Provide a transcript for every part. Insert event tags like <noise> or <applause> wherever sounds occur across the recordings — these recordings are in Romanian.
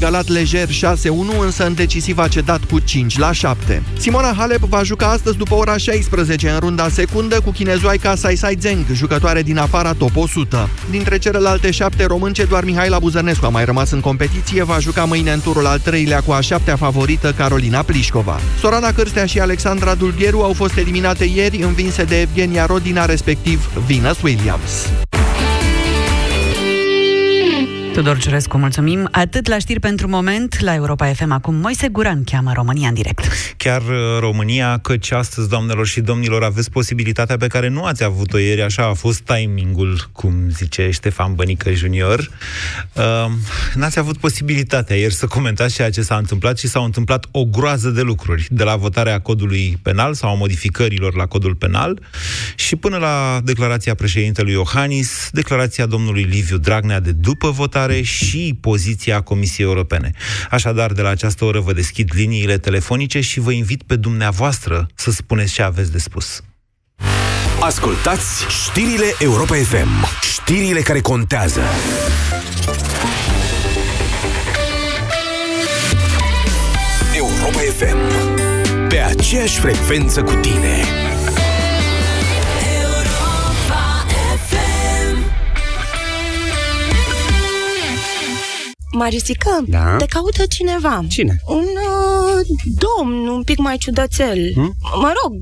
Galat lejer 6-1, însă în decisiv a cedat cu 5 la 7. Simona Halep va juca astăzi după ora 16 în runda secundă cu chinezoaica Sai Zeng, jucătoare din afara top 100. Dintre celelalte șapte românce, doar Mihaela Buzărnescu a mai rămas în competiție, va juca mâine în turul al treilea cu a șaptea favorită Carolina Plișcova. Sorana Cârstea și Alexandra Dulgheru au fost eliminate ieri, învinse de Evgenia Rodina, respectiv Venus Williams. Tudor Ciurescu, mulțumim. Atât la știri pentru moment, la Europa FM acum Moise Guran cheamă România în direct. Chiar uh, România, căci astăzi, doamnelor și domnilor, aveți posibilitatea pe care nu ați avut-o ieri, așa a fost timingul, cum zice Ștefan Bănică Junior. Uh, n-ați avut posibilitatea ieri să comentați ceea ce s-a întâmplat și s-au întâmplat o groază de lucruri, de la votarea codului penal sau a modificărilor la codul penal și până la declarația președintelui Iohannis, declarația domnului Liviu Dragnea de după votare dezvoltare și poziția Comisiei Europene. Așadar, de la această oră vă deschid liniile telefonice și vă invit pe dumneavoastră să spuneți ce aveți de spus. Ascultați știrile Europa FM. Știrile care contează. Europa FM. Pe aceeași frecvență cu tine. Marisică, Da? te caută cineva. Cine? Un uh, domn un pic mai ciudățel. Hmm? Mă rog,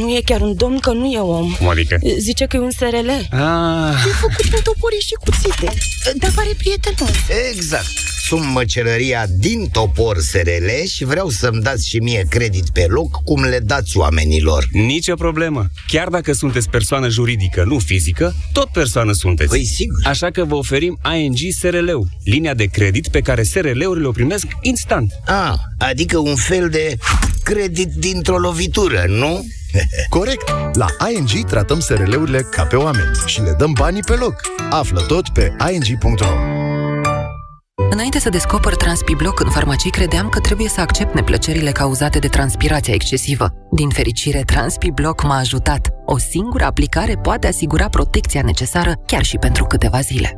nu e chiar un domn, că nu e om. Cum adică? Zice că e un SRL. Ah, E făcut din toporii și cuțite. Dar pare prietenos. Exact. Sunt măcelăria din Topor SRL și vreau să-mi dați și mie credit pe loc cum le dați oamenilor. nicio problemă. Chiar dacă sunteți persoană juridică, nu fizică, tot persoană sunteți. Păi sigur. Așa că vă oferim ING SRL-ul, linia de credit pe care SRL-urile o primesc instant. A, adică un fel de credit dintr-o lovitură, nu? <laughs> Corect! La ING tratăm SRL-urile ca pe oameni și le dăm banii pe loc. Află tot pe ing.ro Înainte să descoper TranspiBlock în farmacii, credeam că trebuie să accept neplăcerile cauzate de transpirația excesivă. Din fericire, TranspiBlock m-a ajutat. O singură aplicare poate asigura protecția necesară chiar și pentru câteva zile.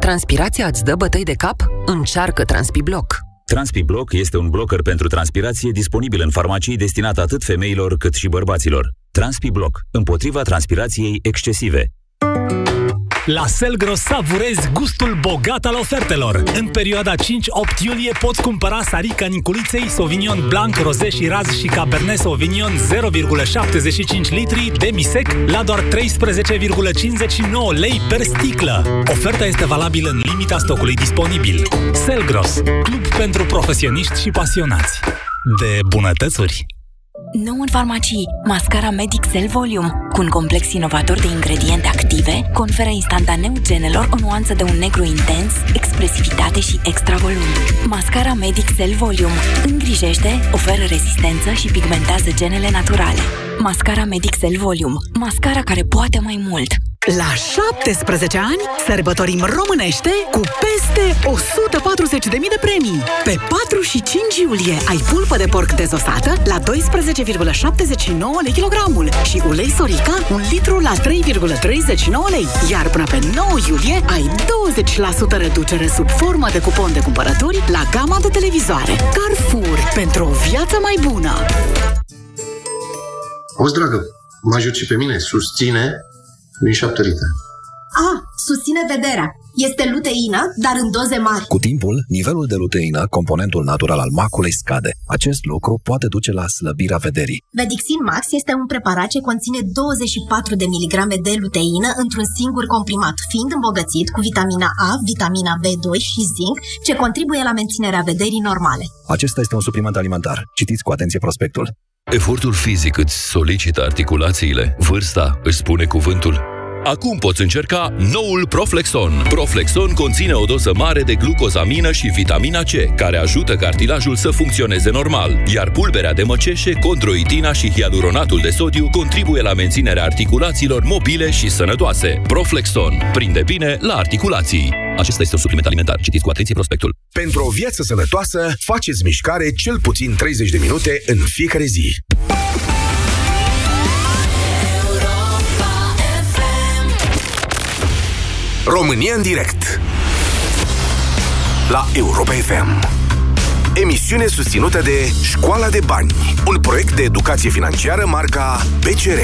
Transpirația îți dă bătăi de cap? Încearcă TranspiBlock. TranspiBlock este un blocker pentru transpirație disponibil în farmacii destinat atât femeilor cât și bărbaților. TranspiBlock, împotriva transpirației excesive. La Selgros savurezi gustul bogat al ofertelor. În perioada 5-8 iulie poți cumpăra Sarica Niculiței, Sauvignon Blanc, Rosé și Raz și Cabernet Sauvignon 0,75 litri demisec la doar 13,59 lei per sticlă. Oferta este valabilă în limita stocului disponibil. Selgros, club pentru profesioniști și pasionați de bunătățuri. Nou în farmacii, mascara Medic Cell Volume, cu un complex inovator de ingrediente active, conferă instantaneu genelor o nuanță de un negru intens, expresivitate și extra volum. Mascara Medic Cell Volume îngrijește, oferă rezistență și pigmentează genele naturale. Mascara Medic Cell Volume, mascara care poate mai mult. La 17 ani sărbătorim românește cu peste 140.000 de premii. Pe 4 și 5 iulie ai pulpă de porc dezosată la 12,79 lei kilogramul și ulei Sorica un litru la 3,39 lei. Iar până pe 9 iulie ai 20% reducere sub formă de cupon de cumpărături la gama de televizoare. Carrefour, pentru o viață mai bună! Auzi, dragă, mă ajut și pe mine. Susține din 7 litri. A, susține vederea. Este luteină, dar în doze mari. Cu timpul, nivelul de luteină, componentul natural al maculei, scade. Acest lucru poate duce la slăbirea vederii. Vedixin Max este un preparat ce conține 24 de miligrame de luteină într-un singur comprimat, fiind îmbogățit cu vitamina A, vitamina B2 și zinc, ce contribuie la menținerea vederii normale. Acesta este un supliment alimentar. Citiți cu atenție prospectul. Efortul fizic îți solicită articulațiile, vârsta își spune cuvântul. Acum poți încerca noul Proflexon. Proflexon conține o doză mare de glucozamină și vitamina C, care ajută cartilajul să funcționeze normal, iar pulberea de măceșe, condroitina și hialuronatul de sodiu contribuie la menținerea articulațiilor mobile și sănătoase. Proflexon. Prinde bine la articulații. Acesta este un supliment alimentar. Citiți cu atenție prospectul. Pentru o viață sănătoasă, faceți mișcare cel puțin 30 de minute în fiecare zi. România în direct la Europa FM. Emisiune susținută de Școala de Bani, un proiect de educație financiară marca PCR.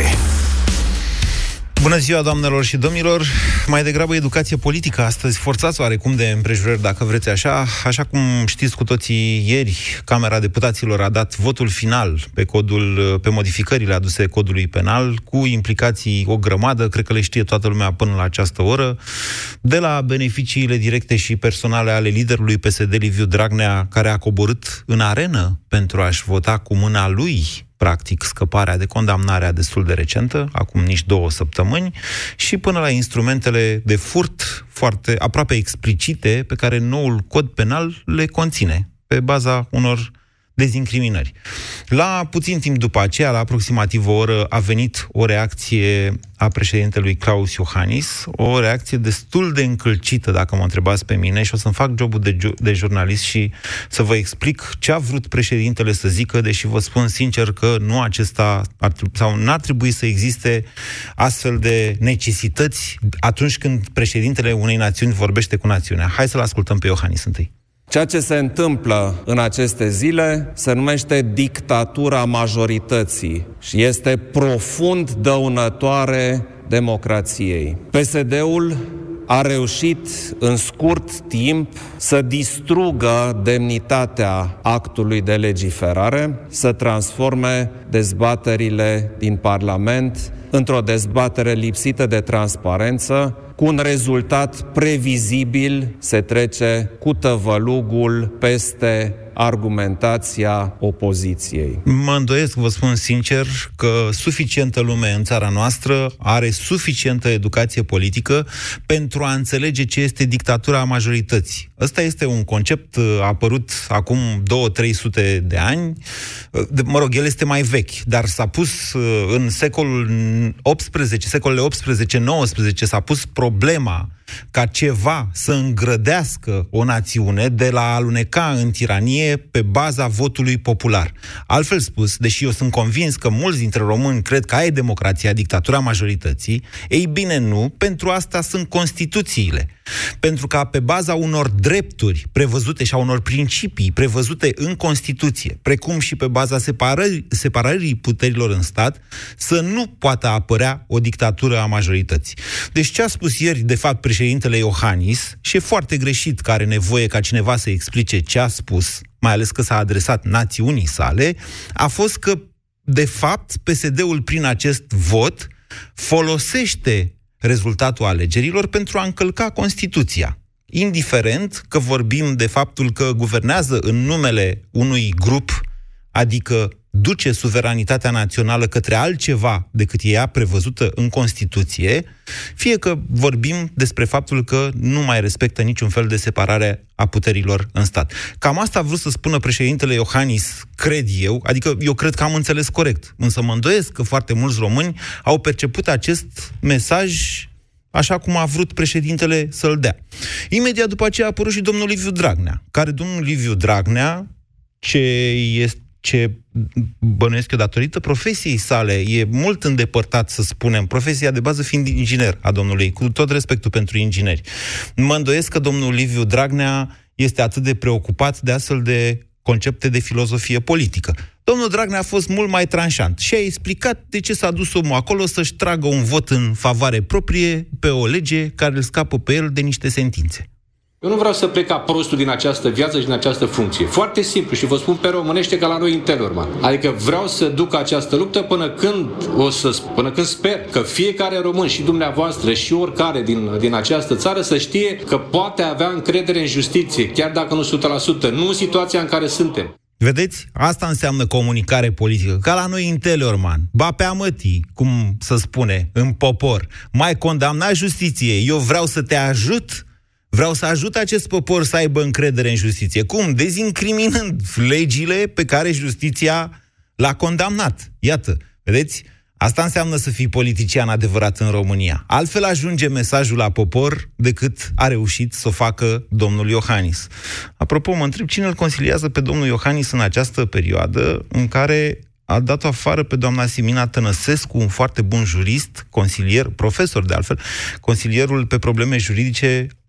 Bună ziua, doamnelor și domnilor! Mai degrabă educație politică astăzi, forțați oarecum de împrejurări, dacă vreți așa. Așa cum știți cu toții, ieri Camera Deputaților a dat votul final pe, codul, pe modificările aduse codului penal, cu implicații o grămadă, cred că le știe toată lumea până la această oră, de la beneficiile directe și personale ale liderului PSD Liviu Dragnea, care a coborât în arenă pentru a-și vota cu mâna lui practic, scăparea de condamnarea destul de recentă, acum nici două săptămâni, și până la instrumentele de furt foarte aproape explicite pe care noul cod penal le conține, pe baza unor dezincriminări. La puțin timp după aceea, la aproximativ o oră, a venit o reacție a președintelui Claus Iohannis, o reacție destul de încălcită, dacă mă întrebați pe mine, și o să-mi fac jobul de, de jurnalist și să vă explic ce a vrut președintele să zică, deși vă spun sincer că nu acesta ar, sau n-ar trebui să existe astfel de necesități atunci când președintele unei națiuni vorbește cu națiunea. Hai să-l ascultăm pe Iohannis întâi. Ceea ce se întâmplă în aceste zile se numește dictatura majorității și este profund dăunătoare democrației. PSD-ul a reușit în scurt timp să distrugă demnitatea actului de legiferare, să transforme dezbaterile din Parlament într-o dezbatere lipsită de transparență, cu un rezultat previzibil se trece cu tăvălugul peste argumentația opoziției. Mă îndoiesc, vă spun sincer, că suficientă lume în țara noastră are suficientă educație politică pentru a înțelege ce este dictatura majorității. Ăsta este un concept uh, apărut acum 2-300 de ani. Uh, mă rog, el este mai vechi, dar s-a pus uh, în secolul 18, secolele 18-19, s-a pus problema ca ceva să îngrădească o națiune de la a aluneca în tiranie pe baza votului popular. Altfel spus, deși eu sunt convins că mulți dintre români cred că ai democrația, dictatura majorității, ei bine nu, pentru asta sunt Constituțiile. Pentru ca pe baza unor drepturi prevăzute și a unor principii prevăzute în Constituție, precum și pe baza separării, separării puterilor în stat, să nu poată apărea o dictatură a majorității. Deci ce a spus ieri, de fapt, președintele Iohannis, și e foarte greșit că are nevoie ca cineva să explice ce a spus, mai ales că s-a adresat națiunii sale, a fost că, de fapt, PSD-ul prin acest vot folosește rezultatul alegerilor pentru a încălca Constituția. Indiferent că vorbim de faptul că guvernează în numele unui grup, adică duce suveranitatea națională către altceva decât ea prevăzută în Constituție, fie că vorbim despre faptul că nu mai respectă niciun fel de separare a puterilor în stat. Cam asta a vrut să spună președintele Iohannis, cred eu, adică eu cred că am înțeles corect, însă mă îndoiesc că foarte mulți români au perceput acest mesaj așa cum a vrut președintele să-l dea. Imediat după aceea a apărut și domnul Liviu Dragnea, care domnul Liviu Dragnea, ce este ce bănuiesc eu datorită profesiei sale, e mult îndepărtat, să spunem, profesia de bază fiind inginer a domnului, cu tot respectul pentru ingineri. Mă îndoiesc că domnul Liviu Dragnea este atât de preocupat de astfel de concepte de filozofie politică. Domnul Dragnea a fost mult mai tranșant și a explicat de ce s-a dus omul acolo să-și tragă un vot în favoare proprie pe o lege care îl scapă pe el de niște sentințe. Eu nu vreau să plec ca prostul din această viață și din această funcție. Foarte simplu și vă spun pe românește ca la noi în Telorman. Adică vreau să duc această luptă până când o să, până când sper că fiecare român și dumneavoastră și oricare din, din această țară să știe că poate avea încredere în justiție, chiar dacă nu 100%, nu în situația în care suntem. Vedeți? Asta înseamnă comunicare politică. Ca la noi în Teleorman. Ba pe amătii, cum să spune, în popor. Mai condamna justiție. Eu vreau să te ajut Vreau să ajut acest popor să aibă încredere în justiție. Cum? Dezincriminând legile pe care justiția l-a condamnat. Iată, vedeți? Asta înseamnă să fii politician adevărat în România. Altfel ajunge mesajul la popor decât a reușit să o facă domnul Iohannis. Apropo, mă întreb cine îl consiliază pe domnul Iohannis în această perioadă în care a dat-o afară pe doamna Simina Tănăsescu, un foarte bun jurist, consilier, profesor de altfel, consilierul pe probleme juridice Mm,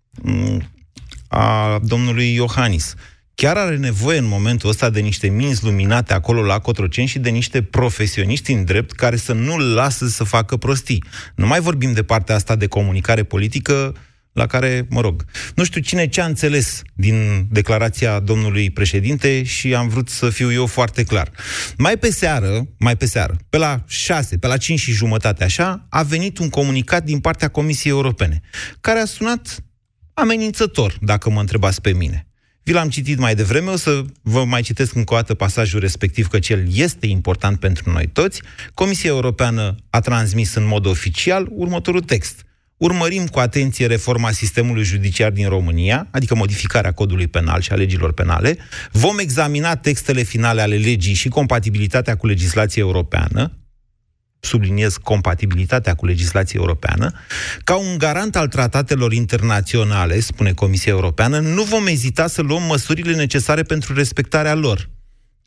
a domnului Iohannis chiar are nevoie în momentul ăsta de niște minți luminate acolo la Cotroceni și de niște profesioniști în drept care să nu-l lasă să facă prostii. Nu mai vorbim de partea asta de comunicare politică la care, mă rog, nu știu cine ce a înțeles din declarația domnului președinte și am vrut să fiu eu foarte clar. Mai pe seară, mai pe seară, pe la 6, pe la 5 și jumătate așa, a venit un comunicat din partea Comisiei Europene, care a sunat amenințător, dacă mă întrebați pe mine. Vi l-am citit mai devreme, o să vă mai citesc încă o dată pasajul respectiv, că cel este important pentru noi toți. Comisia Europeană a transmis în mod oficial următorul text. Urmărim cu atenție reforma sistemului judiciar din România, adică modificarea codului penal și a legilor penale. Vom examina textele finale ale legii și compatibilitatea cu legislația europeană, subliniez compatibilitatea cu legislația europeană, ca un garant al tratatelor internaționale, spune Comisia Europeană, nu vom ezita să luăm măsurile necesare pentru respectarea lor.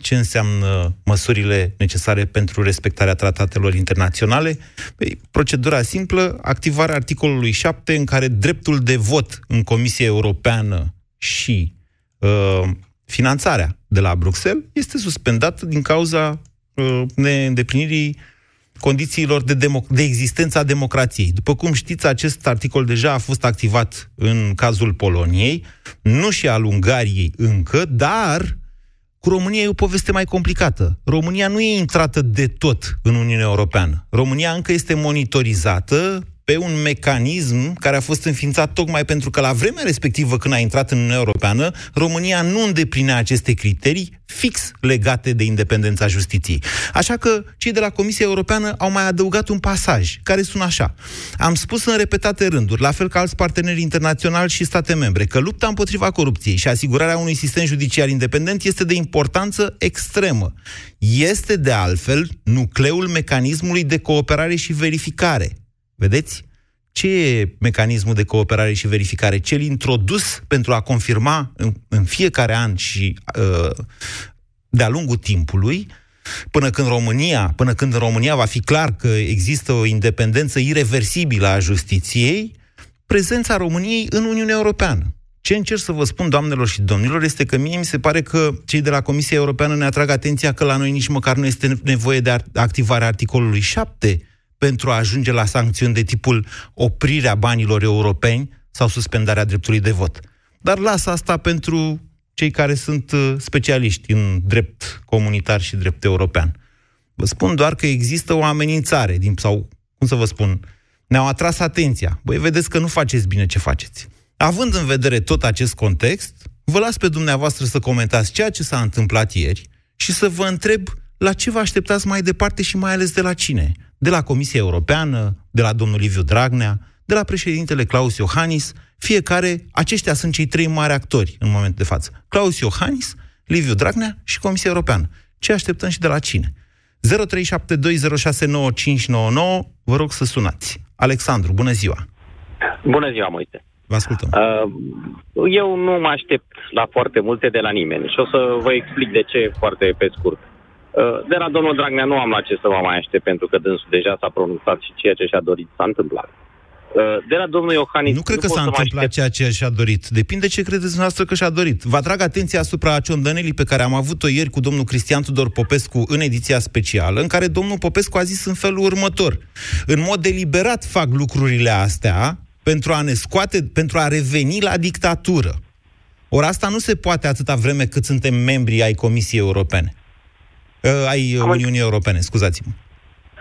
Ce înseamnă măsurile necesare pentru respectarea tratatelor internaționale? Păi, procedura simplă, activarea articolului 7, în care dreptul de vot în Comisia Europeană și uh, finanțarea de la Bruxelles este suspendată din cauza uh, neîndeplinirii condițiilor de, democ- de existența democrației. După cum știți, acest articol deja a fost activat în cazul Poloniei, nu și al Ungariei încă, dar cu România e o poveste mai complicată. România nu e intrată de tot în Uniunea Europeană. România încă este monitorizată pe un mecanism care a fost înființat tocmai pentru că la vremea respectivă când a intrat în Uniunea Europeană, România nu îndeplinea aceste criterii fix legate de independența justiției. Așa că cei de la Comisia Europeană au mai adăugat un pasaj care sună așa. Am spus în repetate rânduri, la fel ca alți parteneri internaționali și state membre, că lupta împotriva corupției și asigurarea unui sistem judiciar independent este de importanță extremă. Este, de altfel, nucleul mecanismului de cooperare și verificare Vedeți? Ce e mecanismul de cooperare și verificare? Cel introdus pentru a confirma în, în fiecare an și uh, de-a lungul timpului, până când România, până când în România va fi clar că există o independență irreversibilă a justiției, prezența României în Uniunea Europeană. Ce încerc să vă spun, doamnelor și domnilor, este că mie mi se pare că cei de la Comisia Europeană ne atrag atenția că la noi nici măcar nu este nevoie de activarea articolului 7 pentru a ajunge la sancțiuni de tipul oprirea banilor europeni sau suspendarea dreptului de vot. Dar las asta pentru cei care sunt uh, specialiști în drept comunitar și drept european. Vă spun doar că există o amenințare, din, sau, cum să vă spun, ne-au atras atenția. Băi, vedeți că nu faceți bine ce faceți. Având în vedere tot acest context, vă las pe dumneavoastră să comentați ceea ce s-a întâmplat ieri și să vă întreb la ce vă așteptați mai departe și mai ales de la cine de la Comisia Europeană, de la domnul Liviu Dragnea, de la președintele Claus Iohannis, fiecare, aceștia sunt cei trei mari actori în momentul de față. Claus Iohannis, Liviu Dragnea și Comisia Europeană. Ce așteptăm și de la cine? 0372069599, vă rog să sunați. Alexandru, bună ziua! Bună ziua, Moise! Vă ascultăm. Uh, eu nu mă aștept la foarte multe de la nimeni și o să vă explic de ce foarte pe scurt. Uh, de la domnul Dragnea nu am la ce să mă mai aștept, pentru că dânsul deja s-a pronunțat și ceea ce și-a dorit s-a întâmplat. Uh, de la domnul Iohannis... Nu cred nu că s-a întâmplat ceea ce și-a dorit. Depinde ce credeți dumneavoastră că și-a dorit. Vă atrag atenția asupra ciondănelii pe care am avut-o ieri cu domnul Cristian Tudor Popescu în ediția specială, în care domnul Popescu a zis în felul următor. În mod deliberat fac lucrurile astea pentru a ne scoate, pentru a reveni la dictatură. Ori asta nu se poate atâta vreme cât suntem membri ai Comisiei Europene. Uh, ai Am Uniunii Europene, scuzați-mă.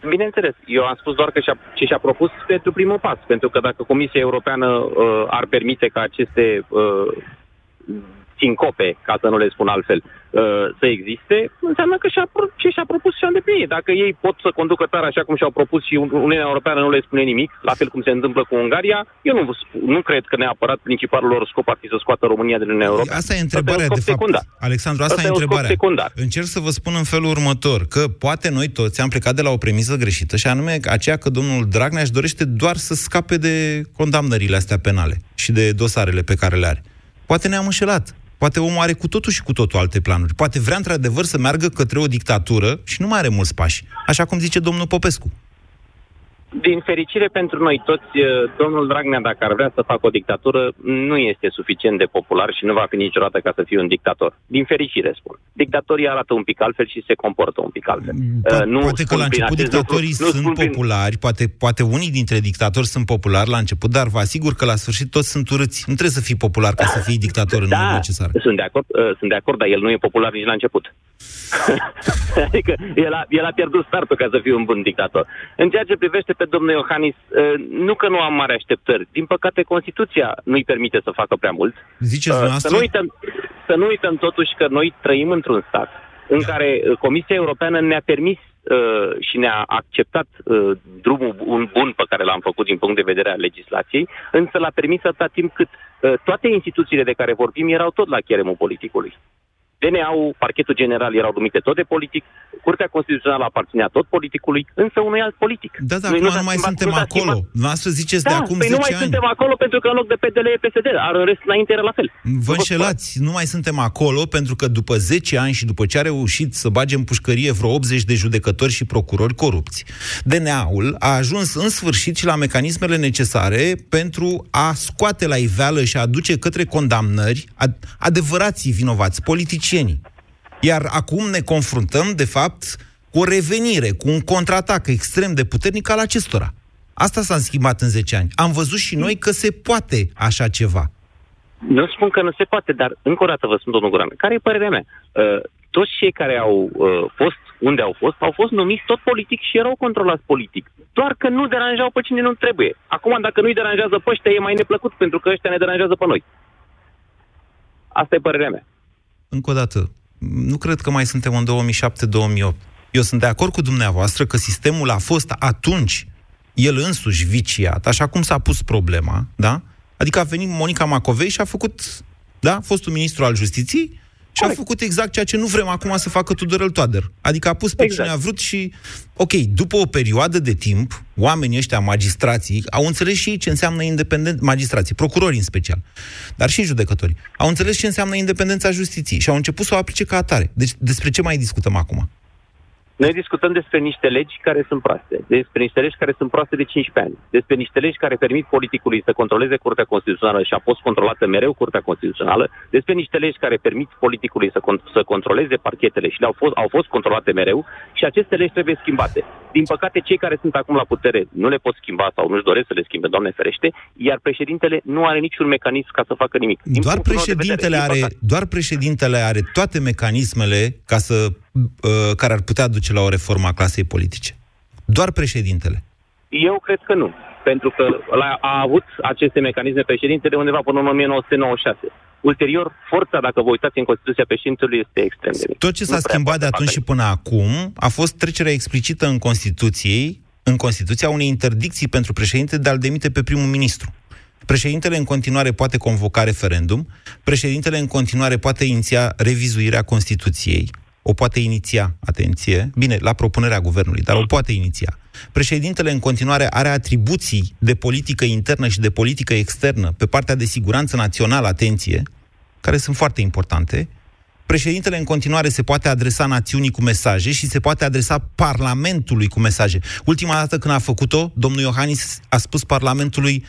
Bineînțeles, eu am spus doar că și-a, ce și-a propus pentru primul pas, pentru că dacă Comisia Europeană uh, ar permite ca aceste uh, sincope, ca să nu le spun altfel, uh, să existe, înseamnă că și-a, ce și-a propus și-a îndeplinit. Dacă ei pot să conducă țara așa cum și-au propus și Uniunea Europeană nu le spune nimic, la fel cum se întâmplă cu Ungaria, eu nu, nu cred că neapărat principalul lor scop ar fi să scoată România din Uniunea Europeană. Asta e întrebarea, asta e de fapt. Secundar. Alexandru, asta, asta e întrebarea. Secundar. Încerc să vă spun în felul următor, că poate noi toți am plecat de la o premisă greșită și anume aceea că domnul Dragnea își dorește doar să scape de condamnările astea penale și de dosarele pe care le are. Poate ne-am înșelat. Poate omul are cu totul și cu totul alte planuri. Poate vrea într-adevăr să meargă către o dictatură și nu mai are mulți pași. Așa cum zice domnul Popescu. Din fericire pentru noi toți, uh, domnul Dragnea, dacă ar vrea să facă o dictatură, nu este suficient de popular și nu va fi niciodată ca să fie un dictator. Din fericire, spun. Dictatorii arată un pic altfel și se comportă un pic altfel. Po- Uh, nu poate că spun la prin început acest dictatorii lucru- nu sunt spun prin- populari, poate, poate unii dintre dictatori sunt populari la început, dar vă asigur că la sfârșit toți sunt urâți. Nu trebuie să fii popular ca să fii dictator în mod necesar. Sunt de acord, uh, sunt de acord, dar el nu e popular nici la început. <laughs> adică el a, el a pierdut startul ca să fie un bun dictator. În ceea ce privește pe domnul Iohannis, uh, nu că nu am mari așteptări. Din păcate, Constituția nu-i permite să facă prea mult. Ziceți Uh, să, dumneavoastră? nu uităm, să nu uităm totuși că noi trăim într-un stat în care uh, Comisia Europeană ne-a permis uh, și ne-a acceptat uh, drumul un bun pe care l-am făcut din punct de vedere al legislației, însă l-a permis atâta timp cât uh, toate instituțiile de care vorbim erau tot la cheremul politicului. DNA-ul, parchetul general erau numite tot de politic, Curtea Constituțională aparținea tot politicului, însă unui alt politic. Da, dar Noi acum s-a nu mai schimbat- suntem nu s-a acolo. schimbat. Dumneavoastră ziceți Da, de acum păi 10 nu mai ani. suntem acolo pentru că în loc de PDL e PSD, ar în rest înainte era la fel. Vă înșelați, nu mai suntem acolo pentru că după 10 ani și după ce a reușit să bage în pușcărie vreo 80 de judecători și procurori corupți, DNA-ul a ajuns în sfârșit și la mecanismele necesare pentru a scoate la iveală și a aduce către condamnări ad- adevărații vinovați, politicienii. Iar acum ne confruntăm, de fapt, cu o revenire, cu un contraatac extrem de puternic al acestora. Asta s-a schimbat în 10 ani. Am văzut și noi că se poate așa ceva. Nu spun că nu se poate, dar încă o dată vă spun, domnul Guran, care e părerea mea? Uh, toți cei care au uh, fost unde au fost, au fost numiți tot politic și erau controlați politic. Doar că nu deranjau pe cine nu trebuie. Acum, dacă nu-i deranjează pe ăștia, e mai neplăcut, pentru că ăștia ne deranjează pe noi. Asta e părerea mea. Încă o dată, nu cred că mai suntem în 2007-2008. Eu sunt de acord cu dumneavoastră că sistemul a fost atunci el însuși viciat, așa cum s-a pus problema, da? Adică a venit Monica Macovei și a făcut, da, a fost un ministru al justiției și a făcut exact ceea ce nu vrem acum să facă Tudorel Toader. Adică a pus pe exact. cine a vrut și, ok, după o perioadă de timp, oamenii ăștia, magistrații, au înțeles și ei ce înseamnă independent, magistrații, procurorii în special, dar și judecătorii, au înțeles ce înseamnă independența justiției și au început să o aplice ca atare. Deci despre ce mai discutăm acum? Noi discutăm despre niște legi care sunt proaste, despre niște legi care sunt proaste de 15 ani, despre niște legi care permit politicului să controleze Curtea Constituțională și a fost controlată mereu Curtea Constituțională, despre niște legi care permit politicului să, con- să controleze parchetele și le-au fost, au fost controlate mereu și aceste legi trebuie schimbate. Din păcate, cei care sunt acum la putere nu le pot schimba sau nu-și doresc să le schimbe, Doamne ferește, iar președintele nu are niciun mecanism ca să facă nimic. Din Doar punctul meu de vedere, președintele, din are, păcate. doar președintele are toate mecanismele ca să, uh, care ar putea duce la o reformă a clasei politice. Doar președintele. Eu cred că nu. Pentru că la- a avut aceste mecanisme președintele undeva până în 1996. Ulterior, forța, dacă vă uitați în Constituția președintelui, este extrem de mică. Tot ce s-a Nu prea schimbat de poate atunci face. și până acum a fost trecerea explicită în Constituției, în Constituția unei interdicții pentru președinte de a-l demite pe primul ministru. Președintele în continuare poate convoca referendum, președintele în continuare poate iniția revizuirea Constituției, o poate iniția, atenție, bine, la propunerea guvernului, dar o poate iniția. Președintele în continuare are atribuții de politică internă și de politică externă pe partea de siguranță națională, atenție, care sunt foarte importante, președintele în continuare se poate adresa națiunii cu mesaje și se poate adresa Parlamentului cu mesaje. Ultima dată când a făcut-o, domnul Iohannis a spus Parlamentului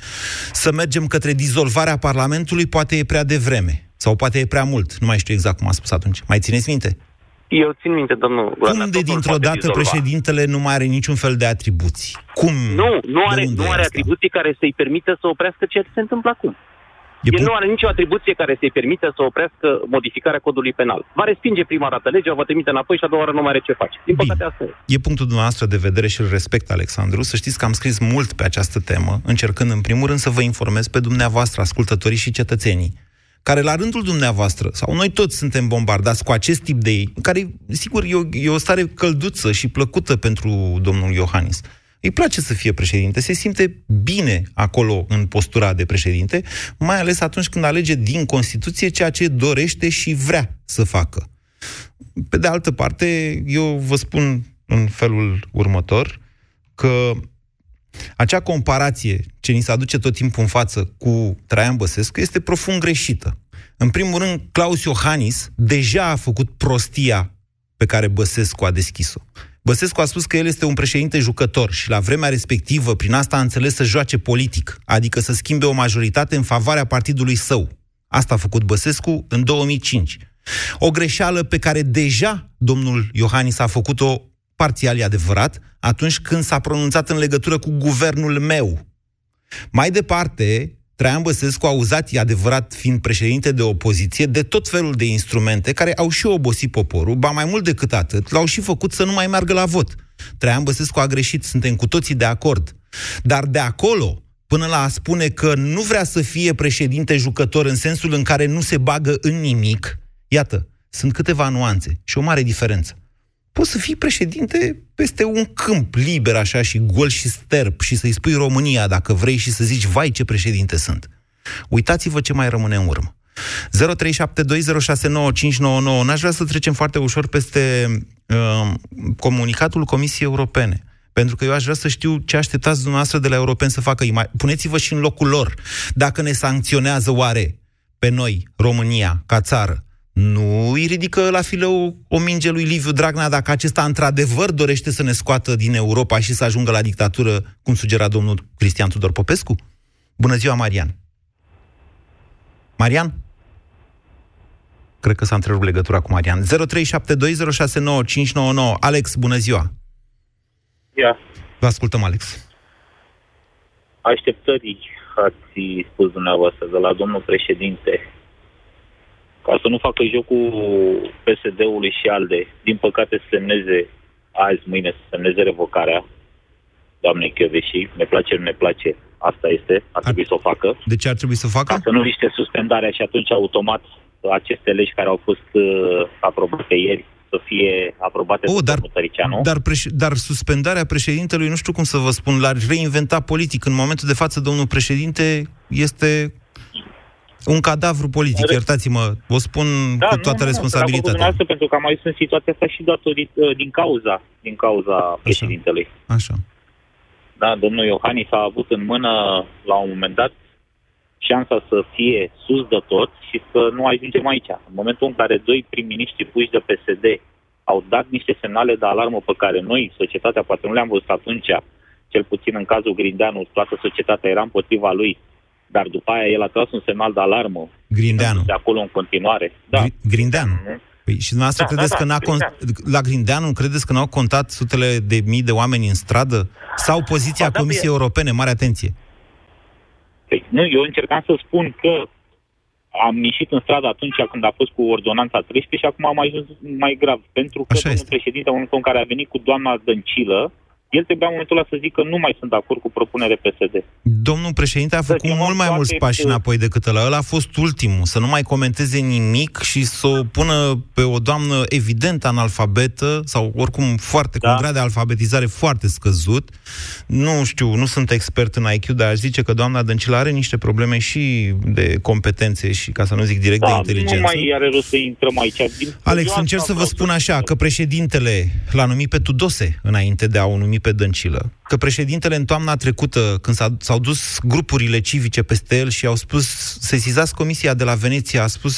să mergem către dizolvarea Parlamentului, poate e prea devreme. Sau poate e prea mult. Nu mai știu exact cum a spus atunci. Mai țineți minte? Eu țin minte, domnul Guran, Cum de totul dintr-o poate dată dizolva. președintele nu mai are niciun fel de atribuții? Cum? Nu, nu are, De unde nu e are asta? atribuții care să-i permită să oprească ceea ce se întâmplă acum. E El nu are nicio atribuție care să-i permită să oprească modificarea codului penal. Va respinge prima dată legea, o va trimite înapoi și a doua oară nu mai are ce face. Din păcate asta e. E punctul dumneavoastră de vedere și îl respect, Alexandru. Să știți că am scris mult pe această temă, încercând în primul rând să vă informez pe dumneavoastră, ascultătorii și cetățenii, care la rândul dumneavoastră, sau noi toți suntem bombardați cu acest tip de ei, care, sigur, e o, e o stare călduță și plăcută pentru domnul Iohannis. Îi place să fie președinte, se simte bine acolo în postura de președinte, mai ales atunci când alege din Constituție ceea ce dorește și vrea să facă. Pe de altă parte, eu vă spun în felul următor că acea comparație ce ni se aduce tot timpul în față cu Traian Băsescu este profund greșită. În primul rând, Claus Iohannis deja a făcut prostia pe care Băsescu a deschis-o. Băsescu a spus că el este un președinte jucător și la vremea respectivă, prin asta a înțeles să joace politic, adică să schimbe o majoritate în favoarea partidului său. Asta a făcut Băsescu în 2005. O greșeală pe care deja domnul Iohannis a făcut-o parțial adevărat atunci când s-a pronunțat în legătură cu guvernul meu. Mai departe, Traian Băsescu a uzat, e adevărat, fiind președinte de opoziție, de tot felul de instrumente care au și obosit poporul, ba mai mult decât atât, l-au și făcut să nu mai meargă la vot. Traian Băsescu a greșit, suntem cu toții de acord. Dar de acolo, până la a spune că nu vrea să fie președinte jucător în sensul în care nu se bagă în nimic, iată, sunt câteva nuanțe și o mare diferență. Poți să fii președinte peste un câmp liber așa și gol și sterp și să-i spui România dacă vrei și să zici, vai ce președinte sunt. Uitați-vă ce mai rămâne în urmă. 0372069599. N-aș vrea să trecem foarte ușor peste uh, comunicatul Comisiei Europene. Pentru că eu aș vrea să știu ce așteptați dumneavoastră de la europeni să facă. Puneți-vă și în locul lor. Dacă ne sancționează oare pe noi, România, ca țară, nu îi ridică la fileu o minge lui Liviu Dragnea dacă acesta într-adevăr dorește să ne scoată din Europa și să ajungă la dictatură, cum sugera domnul Cristian Tudor Popescu? Bună ziua, Marian! Marian? Cred că s-a întrerupt legătura cu Marian. 0372069599. Alex, bună ziua! Ia. Vă ascultăm, Alex. Așteptării, ați spus dumneavoastră, de la domnul președinte, ca să nu facă jocul PSD-ului și ALDE, din păcate să semneze azi, mâine, să semneze revocarea doamnei Chioveși, ne place, nu ne place, asta este, ar trebui să o facă. De ce ar trebui să o facă? Ca să nu riște suspendarea și atunci automat aceste legi care au fost uh, aprobate ieri să fie aprobate oh, de dar, Tăricianu. Dar, preș- dar suspendarea președintelui, nu știu cum să vă spun, l-ar reinventa politic. În momentul de față, domnul președinte este un cadavru politic, Re... iertați-mă, o spun da, cu toată nu, responsabilitatea. Nu, pentru că am mai în situația asta și datorită uh, din cauza, din cauza Așa. președintelui. Așa. Da, domnul Iohannis a avut în mână, la un moment dat, șansa să fie sus de tot și să nu ajungem aici. În momentul în care doi prim-ministri puși de PSD au dat niște semnale de alarmă pe care noi, societatea, poate nu le-am văzut atunci, cel puțin în cazul Grindeanu, toată societatea era împotriva lui, dar după aia el a tras un semnal de alarmă. Grindeanu. De acolo în continuare. Da. Grindeanu. Păi și dumneavoastră da, credeți da, că da, n-a con- la Grindeanu credeți că n-au contat sutele de mii de oameni în stradă? Sau poziția ba, da, Comisiei da, Europene? Mare atenție. Păi, nu, eu încercam să spun că am ieșit în stradă atunci când a fost cu ordonanța 13 și acum am ajuns mai grav. Pentru că domnul președinte, în momentul în care a venit cu doamna Dăncilă, el trebuia în momentul ăla să zică nu mai sunt de acord cu propunere PSD. Domnul președinte a făcut mult mai mulți pași înapoi decât ăla. Ăla a fost ultimul. Să nu mai comenteze nimic și să o pună pe o doamnă evident analfabetă sau oricum foarte da. cu un grad de alfabetizare foarte scăzut. Nu știu, nu sunt expert în IQ, dar aș zice că doamna Dăncilă are niște probleme și de competențe și, ca să nu zic direct, da, de inteligență. nu mai are rost să intrăm aici. Din Alex, încerc să vă spun așa, că președintele l-a numit pe Tudose înainte de a o numi pe Dăncilă, că președintele în toamna trecută, când s-au dus grupurile civice peste el și au spus, sesizați comisia de la Veneția, a spus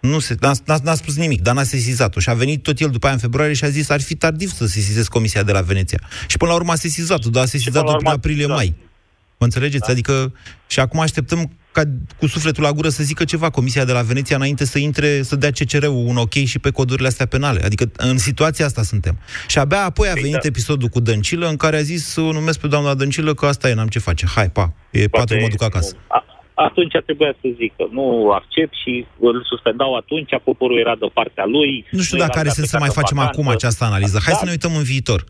nu se, n-a, n-a, n-a spus nimic, dar n-a sesizat-o. Și a venit tot el după aia în februarie și a zis ar fi tardiv să sesizez Comisia de la Veneția. Și până la urmă a sesizat-o, dar a sesizat-o prin aprilie-mai. Da. Mă înțelegeți? Da. Adică și acum așteptăm ca cu sufletul la gură să zică ceva Comisia de la Veneția înainte să intre, să dea CCR-ul un ok și pe codurile astea penale. Adică în situația asta suntem. Și abia apoi a venit exact. episodul cu Dăncilă în care a zis să o numesc pe doamna Dăncilă că asta e, n-am ce face. Hai, pa, e Poate patru, mă duc acasă. A, atunci trebuia să zică, nu accept și îl suspendau atunci, poporul era de partea lui. Nu știu dacă are sens să mai facem vacanță. acum această analiză. Hai da. să ne uităm în viitor.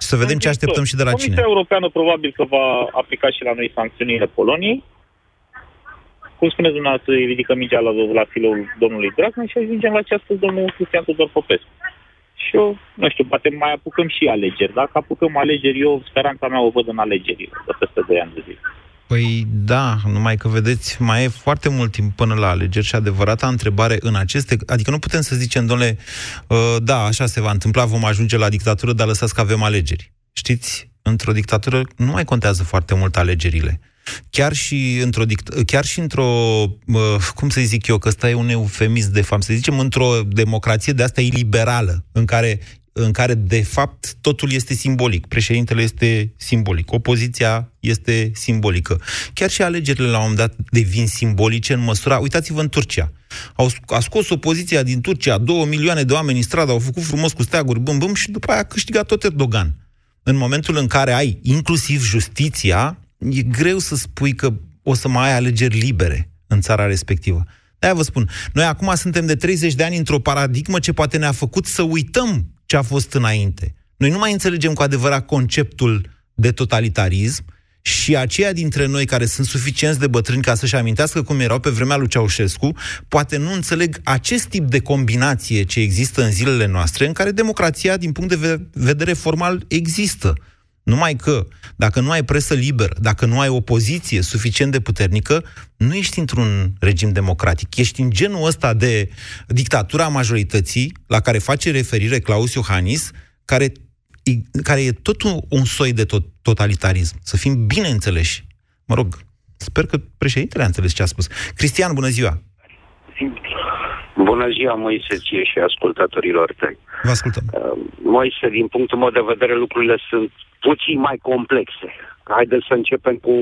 Și să vedem ce așteptăm și de la Comisia cine. Comisia Europeană probabil că va aplica și la noi sancțiunile Poloniei cum spuneți dumneavoastră, îi ridică mingea la, la filoul domnului Dragnea și ajungem la această domnul Cristian Tudor Popescu. Și eu, nu știu, poate mai apucăm și alegeri. Dacă apucăm alegeri, eu speranța mea o văd în alegeri de peste 2 ani de zi. Păi da, numai că vedeți, mai e foarte mult timp până la alegeri și adevărata întrebare în aceste... Adică nu putem să zicem, domnule, uh, da, așa se va întâmpla, vom ajunge la dictatură, dar lăsați că avem alegeri. Știți, într-o dictatură nu mai contează foarte mult alegerile chiar și într-o, chiar și într-o cum să zic eu, că ăsta e un eufemism de fapt, să zicem într-o democrație de asta iliberală, în care în care, de fapt, totul este simbolic. Președintele este simbolic, opoziția este simbolică. Chiar și alegerile, la un moment dat, devin simbolice în măsura... Uitați-vă în Turcia. Au, a scos opoziția din Turcia, două milioane de oameni în stradă, au făcut frumos cu steaguri, bum, bum, și după aia a câștigat tot Erdogan. În momentul în care ai inclusiv justiția, e greu să spui că o să mai ai alegeri libere în țara respectivă. De-aia vă spun, noi acum suntem de 30 de ani într-o paradigmă ce poate ne-a făcut să uităm ce a fost înainte. Noi nu mai înțelegem cu adevărat conceptul de totalitarism și aceia dintre noi care sunt suficienți de bătrâni ca să-și amintească cum erau pe vremea lui Ceaușescu, poate nu înțeleg acest tip de combinație ce există în zilele noastre, în care democrația, din punct de vedere formal, există. Numai că, dacă nu ai presă liberă, dacă nu ai opoziție suficient de puternică, nu ești într-un regim democratic. Ești în genul ăsta de dictatura majorității, la care face referire Claus Iohannis, care, care e tot un, un soi de tot, totalitarism. Să fim bine înțeleși. Mă rog, sper că președintele a înțeles ce a spus. Cristian, bună ziua! Bună ziua, Moise, ție și ascultătorilor tăi. Vă ascultăm. Uh, Moise, din punctul meu de vedere, lucrurile sunt puțin mai complexe. Haideți să începem cu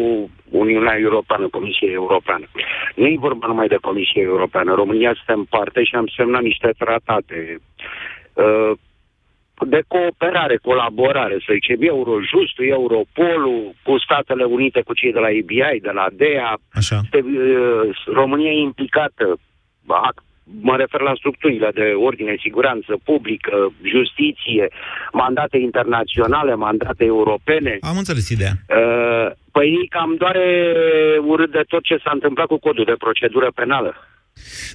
Uniunea Europeană, Comisia Europeană. Nu e vorba numai de Comisia Europeană. România suntem parte și am semnat niște tratate uh, de cooperare, colaborare, să zicem, Eurojustul, Europolul, cu Statele Unite, cu cei de la EBI, de la DEA. Așa. Este, uh, România e implicată mă refer la structurile de ordine, siguranță publică, justiție, mandate internaționale, mandate europene. Am înțeles ideea. Uh, păi cam doare urât de tot ce s-a întâmplat cu codul de procedură penală.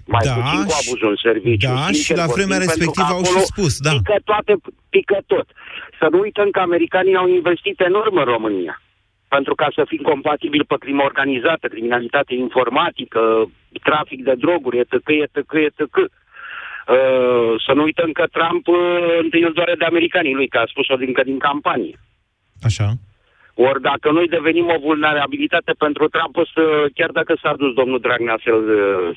Mai Da, puțin cu și- abuzul în serviciu. da, sincer și la vorbind, vremea pentru că respectivă au și acolo spus, da. Pică, toate, pică tot. Să nu uităm că americanii au investit enorm în România pentru ca să fim compatibili pe crimă organizată, criminalitate informatică, trafic de droguri, etc., etc., etc. Uh, să nu uităm că Trump uh, întâi îl doare de americanii lui, că a spus-o încă din campanie. Așa. Ori dacă noi devenim o vulnerabilitate pentru Trump, o să, chiar dacă s-a dus domnul Dragnea să,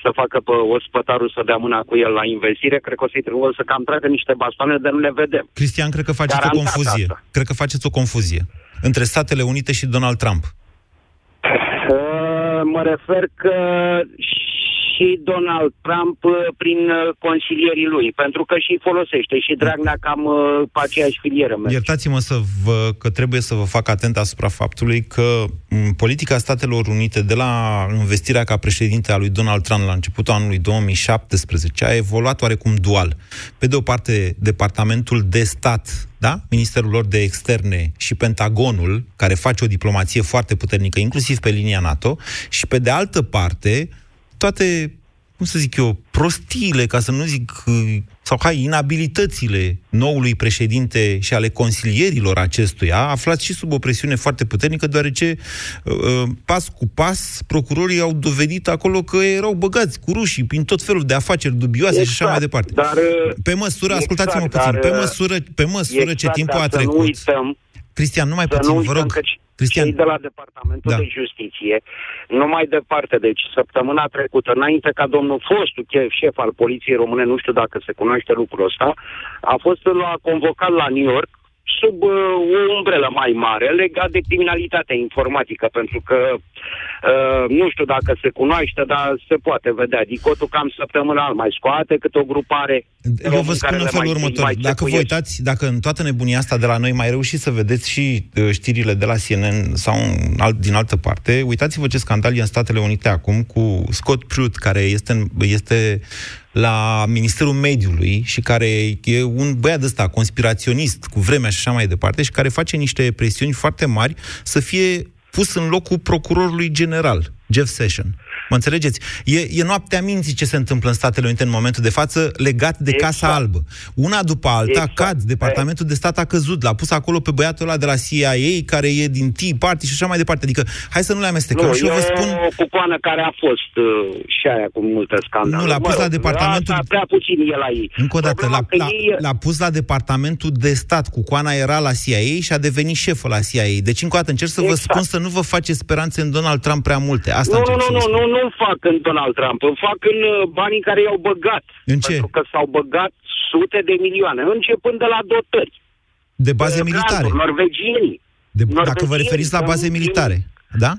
să facă pe ospătarul să dea mâna cu el la investire, cred că o să-i trebuie să cam tragă niște bastoane de nu le vedem. Cristian, cred că faceți o Garantat confuzie. asta. Cred că faceți o confuzie între Statele Unite și Donald Trump. Uh, mă refer că și Donald Trump uh, prin uh, consilierii lui, pentru că și folosește și Dragnea cam uh, pe aceeași filieră. merge. Iertați-mă să vă, că trebuie să vă fac atent asupra faptului că m, politica Statelor Unite de la investirea ca președinte a lui Donald Trump la începutul anului 2017 a evoluat oarecum dual. Pe de o parte, Departamentul de Stat, da? Ministerul lor de Externe și Pentagonul, care face o diplomație foarte puternică, inclusiv pe linia NATO, și pe de altă parte, toate, cum să zic eu, prostiile, ca să nu zic, uh, sau hai, inabilitățile noului președinte și ale consilierilor acestuia, aflați și sub o presiune foarte puternică, deoarece uh, uh, pas cu pas procurorii au dovedit acolo că erau băgați cu rușii prin tot felul de afaceri dubioase și așa mai departe. Dar, uh, Pe măsură, exact, ascultați-mă puțin, dar, pe uh, măsură, pe măsură ce exact, timpul dar a să nu trecut... uităm, Cristian, numai să puțin, nu vă uităm rog. că c- Cristian. cei de la Departamentul Da. de Justiție, nu mai departe, deci săptămâna trecută, înainte ca domnul fostul chef, șef al Poliției Române, nu știu dacă se cunoaște lucrul ăsta, a fost la, convocat la New York sub uh, o umbrelă mai mare legat de criminalitatea informatică, pentru că uh, nu știu dacă se cunoaște, dar se poate vedea. Dicotul cam săptămânal mai scoate câte o grupare. de Eu vă români care spun în le felul mai- următor. mai Dacă vă țepuiesc. uitați, dacă în toată nebunia asta de la noi mai reușiți să vedeți și uh, știrile de la CNN sau în alt, din altă parte, uitați-vă ce scandal e în Statele Unite acum cu Scott Pruitt, care este, în- este la Ministerul Mediului și care e un băiat ăsta conspiraționist cu vremea și așa mai departe și care face niște presiuni foarte mari să fie pus în locul procurorului general, Jeff Session. Mă înțelegeți? E, e noaptea minții ce se întâmplă în Statele Unite în momentul de față legat de Exact. Casa Albă. Una după alta Exact. cad, Departamentul de Stat a căzut, l-a pus acolo pe băiatul ăla de la CIA, care e din Tea Party și așa mai departe. Adică, hai să nu le amestecăm. Nu, și eu e vă spun... o cucoană care a fost uh, și aia cu multe scandale. Nu, l-a pus la departamentul- Asta, prea puțin e la ei. Încă o dată, Problema l-a, că l-a, ei- l-a pus la Departamentul de Stat. Cu Coana era la CIA și a devenit șeful la CIA. Deci, încă o dată, încerc să vă Exact. spun să nu vă faceți speranțe în Donald Trump prea multe. Asta Nu, nu, încerc nu, să vă nu, spun. nu, nu fac în Donald Trump, îmi fac în uh, banii care i-au băgat. În ce? Pentru că s-au băgat sute de milioane, începând de la dotări. De baze militare. Norvegienii. De, dacă vă referiți la baze militare, da?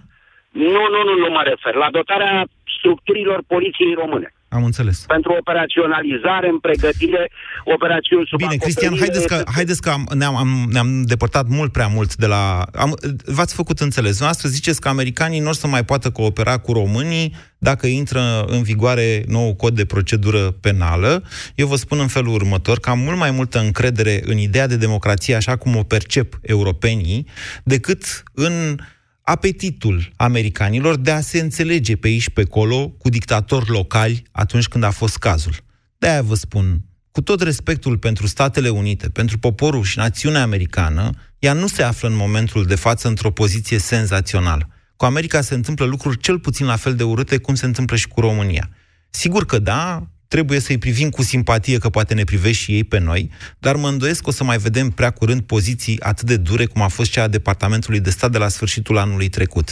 Nu, nu, nu, nu mă refer. La dotarea structurilor poliției române. Am înțeles. Pentru operaționalizare, în pregătire, operațiuni sub Bine, Cristian, haideți că, haideți că am, ne-am, am, ne-am depărtat mult prea mult de la... Am, v-ați făcut înțeles. Noastră ziceți că americanii nu o să mai poată coopera cu românii dacă intră în vigoare nou cod de procedură penală. Eu vă spun în felul următor că am mult mai multă încredere în ideea de democrație așa cum o percep europenii decât în apetitul americanilor de a se înțelege pe aici pe acolo cu dictatori locali atunci când a fost cazul. De-aia vă spun, cu tot respectul pentru Statele Unite, pentru poporul și națiunea americană, ea nu se află în momentul de față într-o poziție senzațională. Cu America se întâmplă lucruri cel puțin la fel de urâte cum se întâmplă și cu România. Sigur că da, trebuie să-i privim cu simpatie că poate ne privește și ei pe noi, dar mă îndoiesc că o să mai vedem prea curând poziții atât de dure cum a fost cea a Departamentului de Stat de la sfârșitul anului trecut.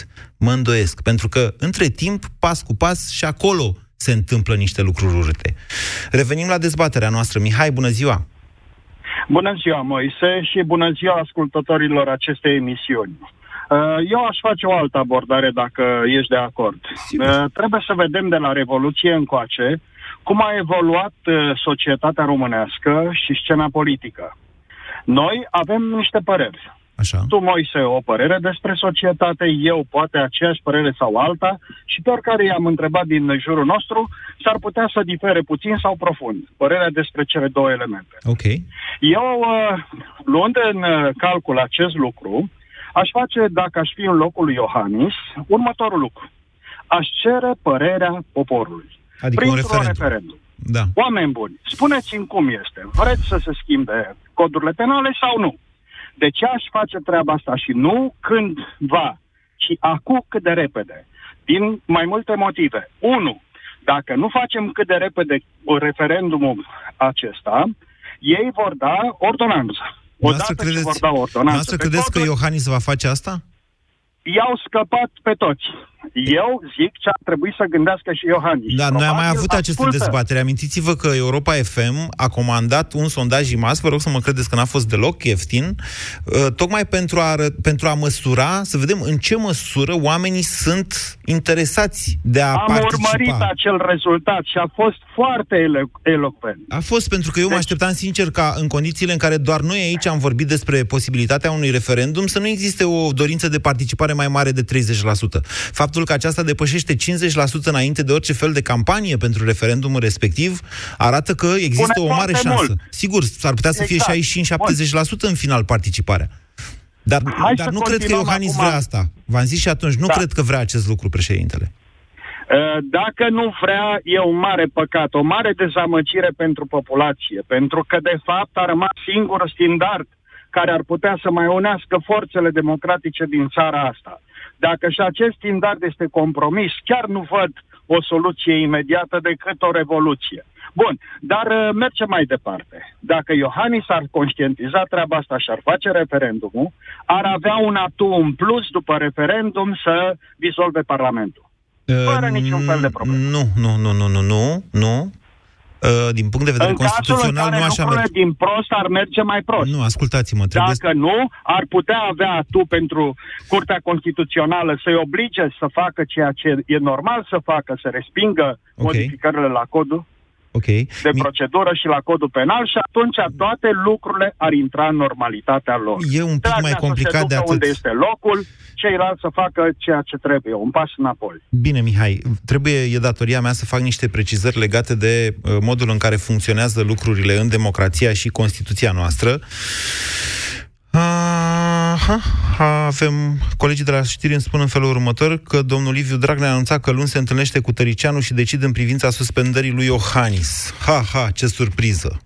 Mă îndoiesc, pentru că între timp, pas cu pas, și acolo se întâmplă niște lucruri urâte. Revenim la dezbaterea noastră. Mihai, bună ziua! Bună ziua, Moise, și bună ziua ascultătorilor acestei emisiuni. Uh, eu aș face o altă abordare dacă ești de acord. Sigur. Uh, trebuie să vedem de la Revoluție încoace cum a evoluat uh, societatea românească și scena politică. Noi avem niște păreri. Așa. Tu, Moise, o părere despre societate, eu poate aceeași părere sau alta și pe oricare i-am întrebat din jurul nostru, s-ar putea să difere puțin sau profund părerea despre cele două elemente. Ok. Eu, uh, luând în uh, calcul acest lucru, aș face, dacă aș fi în locul lui Iohannis, următorul lucru. Aș cere părerea poporului. Adică un referendum. referendum. Da. Oameni buni, spuneți-mi cum este. Vreți să se schimbe codurile penale sau nu? De ce aș face treaba asta și nu când va, ci acum cât de repede? Din mai multe motive. Unu, dacă nu facem cât de repede referendumul acesta, ei vor da ordonanță. Odată credeți, ce vor da ordonanță. credeți că Iohannis va face asta? I-au scăpat pe toți. Eu zic ce ar trebui să gândească și Iohannis. Da, noi am mai avut aceste dezbatere. Amintiți-vă că Europa FM a comandat un sondaj IMAS, vă rog să mă credeți că n-a fost deloc ieftin, uh, tocmai pentru a, pentru a măsura, să vedem în ce măsură oamenii sunt interesați de a am participa. Am urmărit acel rezultat și a fost foarte elo- elocvent. A fost pentru că eu deci... mă așteptam sincer ca în condițiile în care doar noi aici am vorbit despre posibilitatea unui referendum să nu existe o dorință de participare mai mare de 30%. Fapt faptul că aceasta depășește 50% înainte de orice fel de campanie pentru referendumul respectiv, arată că există Pune o mare șansă. Mult. Sigur, s-ar putea să exact. fie 65-70% în final participarea. Dar, dar nu cred că Iohannis acum... vrea asta. V-am zis și atunci, nu da. cred că vrea acest lucru președintele. Uh, dacă nu vrea, e un mare păcat, o mare dezamăgire pentru populație, pentru că, de fapt, a rămas singur standard care ar putea să mai unească forțele democratice din țara asta. Dacă și acest standard este compromis, chiar nu văd o soluție imediată decât o revoluție. Bun, dar uh, merge mai departe. Dacă Iohannis ar conștientiza treaba asta și ar face referendumul, ar avea un atu în plus după referendum să dizolve Parlamentul. Fără uh, niciun fel de problemă. Nu, nu, nu, nu, nu, nu, nu. Uh, din punct de vedere în constituțional, nu așa merge. din prost ar merge mai prost. Nu, ascultați-mă, trebuie... Dacă nu, ar putea avea tu pentru Curtea Constituțională să-i oblige să facă ceea ce e normal să facă, să respingă okay. modificările la codul okay. de procedură și la codul penal și atunci toate lucrurile ar intra în normalitatea lor. E un pic Treacă mai complicat de atât. unde este locul, ceilalți să facă ceea ce trebuie, un pas înapoi. Bine, Mihai, trebuie, e datoria mea să fac niște precizări legate de uh, modul în care funcționează lucrurile în democrația și Constituția noastră. Aha, avem colegii de la știri îmi spun în felul următor că domnul Liviu Dragnea a anunțat că luni se întâlnește cu Tăricianu și decide în privința suspendării lui Iohannis. Ha, ha, ce surpriză!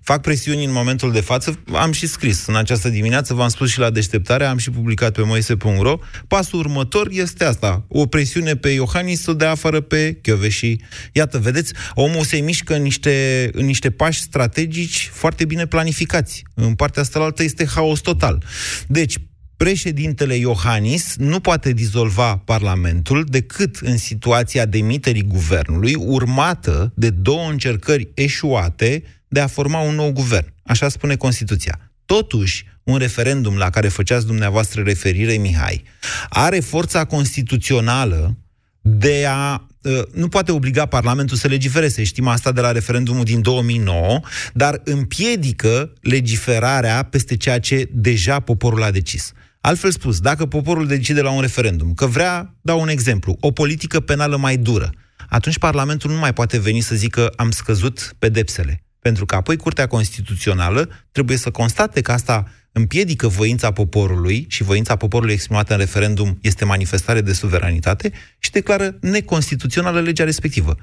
Fac presiuni în momentul de față, am și scris în această dimineață, v-am spus și la deșteptare, am și publicat pe moise.ro. Pasul următor este asta, o presiune pe Iohannis să dea afară pe și Iată, vedeți, omul se mișcă în niște, în niște pași strategici foarte bine planificați. În partea asta este haos total. Deci, președintele Iohannis nu poate dizolva Parlamentul decât în situația demiterii guvernului, urmată de două încercări eșuate de a forma un nou guvern. Așa spune Constituția. Totuși, un referendum la care făceați dumneavoastră referire, Mihai, are forța constituțională de a ă, nu poate obliga Parlamentul să legifereze. Știm asta de la referendumul din 2009, dar împiedică legiferarea peste ceea ce deja poporul a decis. Altfel spus, dacă poporul decide la un referendum că vrea, dau un exemplu, o politică penală mai dură, atunci Parlamentul nu mai poate veni să zică am scăzut pedepsele. Pentru că apoi Curtea Constituțională trebuie să constate că asta împiedică voința poporului și voința poporului exprimată în referendum este manifestare de suveranitate și declară neconstituțională legea respectivă.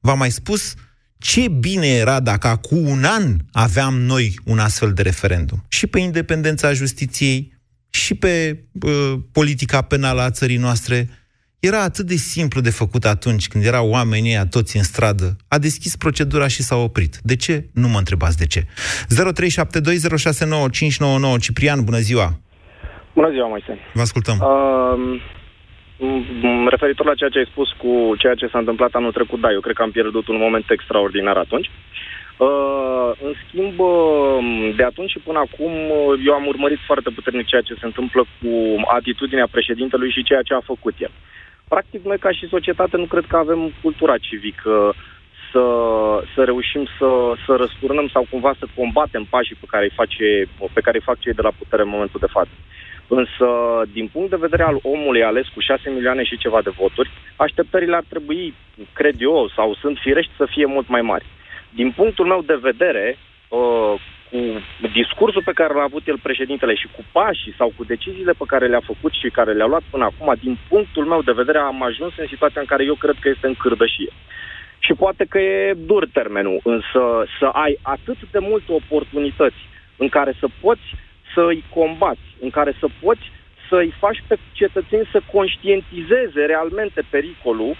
V-am mai spus ce bine era dacă acum un an aveam noi un astfel de referendum. Și pe independența justiției, și pe uh, politica penală a țării noastre. Era atât de simplu de făcut atunci, când erau oamenii ăia toți în stradă. A deschis procedura și s-a oprit. De ce? Nu mă întrebați de ce. 0372069599 Ciprian, bună ziua! Bună ziua, Moise. Vă ascultăm. Uh, referitor la ceea ce ai spus cu ceea ce s-a întâmplat anul trecut, da, eu cred că am pierdut un moment extraordinar atunci. Uh, în schimb, uh, de atunci și până acum, uh, eu am urmărit foarte puternic ceea ce se întâmplă cu atitudinea președintelui și ceea ce a făcut el. Practic, noi ca și societate nu cred că avem cultura civică să, să reușim să, să răsturnăm sau cumva să combatem pașii pe care îi, face, pe care îi fac cei de la putere în momentul de față. Însă, din punct de vedere al omului ales cu 6 milioane și ceva de voturi, așteptările ar trebui, cred eu, sau sunt firești să fie mult mai mari. Din punctul meu de vedere, uh, cu discursul pe care l-a avut el președintele și cu pașii sau cu deciziile pe care le-a făcut și care le-a luat până acum, din punctul meu de vedere am ajuns în situația în care eu cred că este în cârdășie. Și poate că e dur termenul, însă să ai atât de multe oportunități în care să poți să îi combați, în care să poți să îi faci pe cetățeni să conștientizeze realmente pericolul,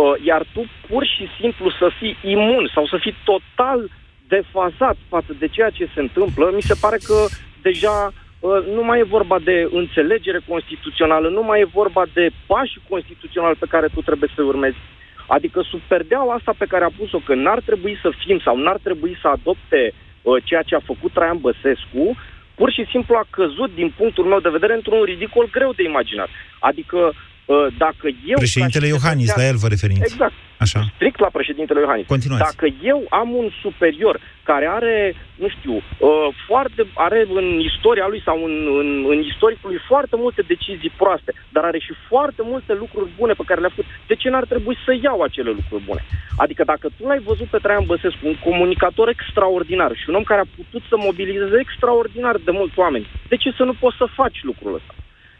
Uh, iar tu pur și simplu să fii imun sau să fii total defazat față de ceea ce se întâmplă, mi se pare că deja uh, nu mai e vorba de înțelegere constituțională, nu mai e vorba de pași constituționali pe care tu trebuie să urmezi. Adică sub perdeaua asta pe care a pus-o, că n-ar trebui să fim sau n-ar trebui să adopte uh, ceea ce a făcut Traian Băsescu, pur și simplu a căzut, din punctul meu de vedere, într-un ridicol greu de imaginat. Adică Uh, dacă eu... Președintele Iohannis, la el vă referiți. Exact. Așa. Strict la președintele Iohannis. Continuați. Dacă eu am un superior care are, nu știu, uh, foarte, are în istoria lui sau în, în, în istoricul lui foarte multe decizii proaste, dar are și foarte multe lucruri bune pe care le-a făcut, de ce n-ar trebui să iau acele lucruri bune? Adică dacă tu l-ai văzut pe Traian Băsescu, un comunicator extraordinar și un om care a putut să mobilizeze extraordinar de mulți oameni, de ce să nu poți să faci lucrul ăsta?